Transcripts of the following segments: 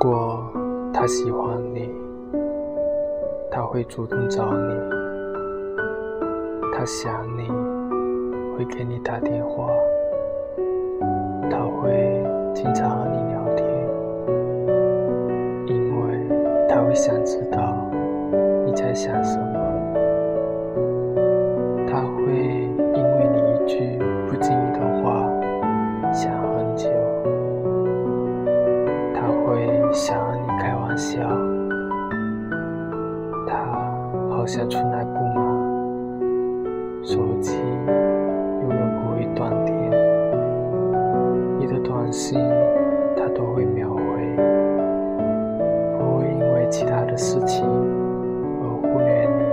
如果他喜欢你，他会主动找你，他想你，会给你打电话，他会经常和你聊天，因为他会想知道你在想什么。好像从来不忙，手机永远不会断电，你的短信他都会秒回，不会因为其他的事情而忽略你。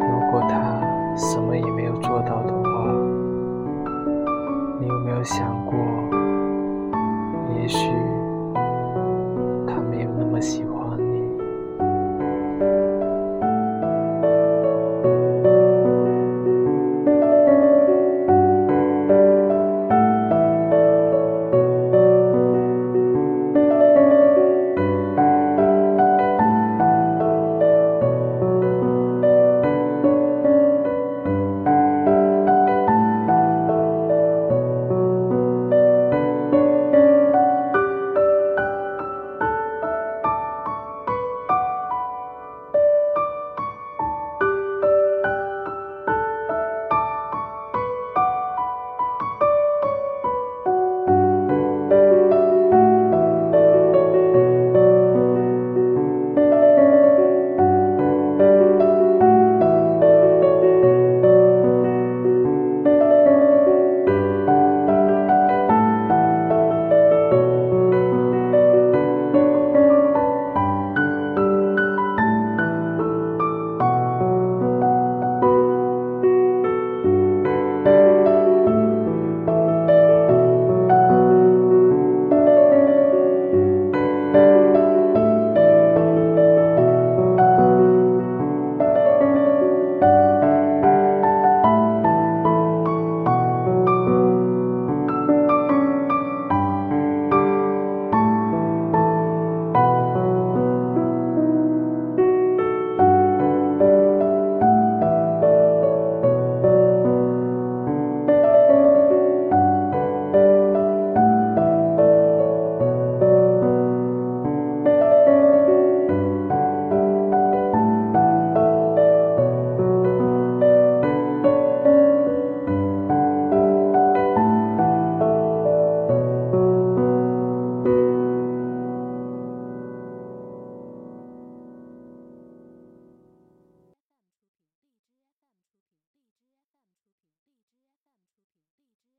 如果他什么也没有做到的话，你有没有想过？也许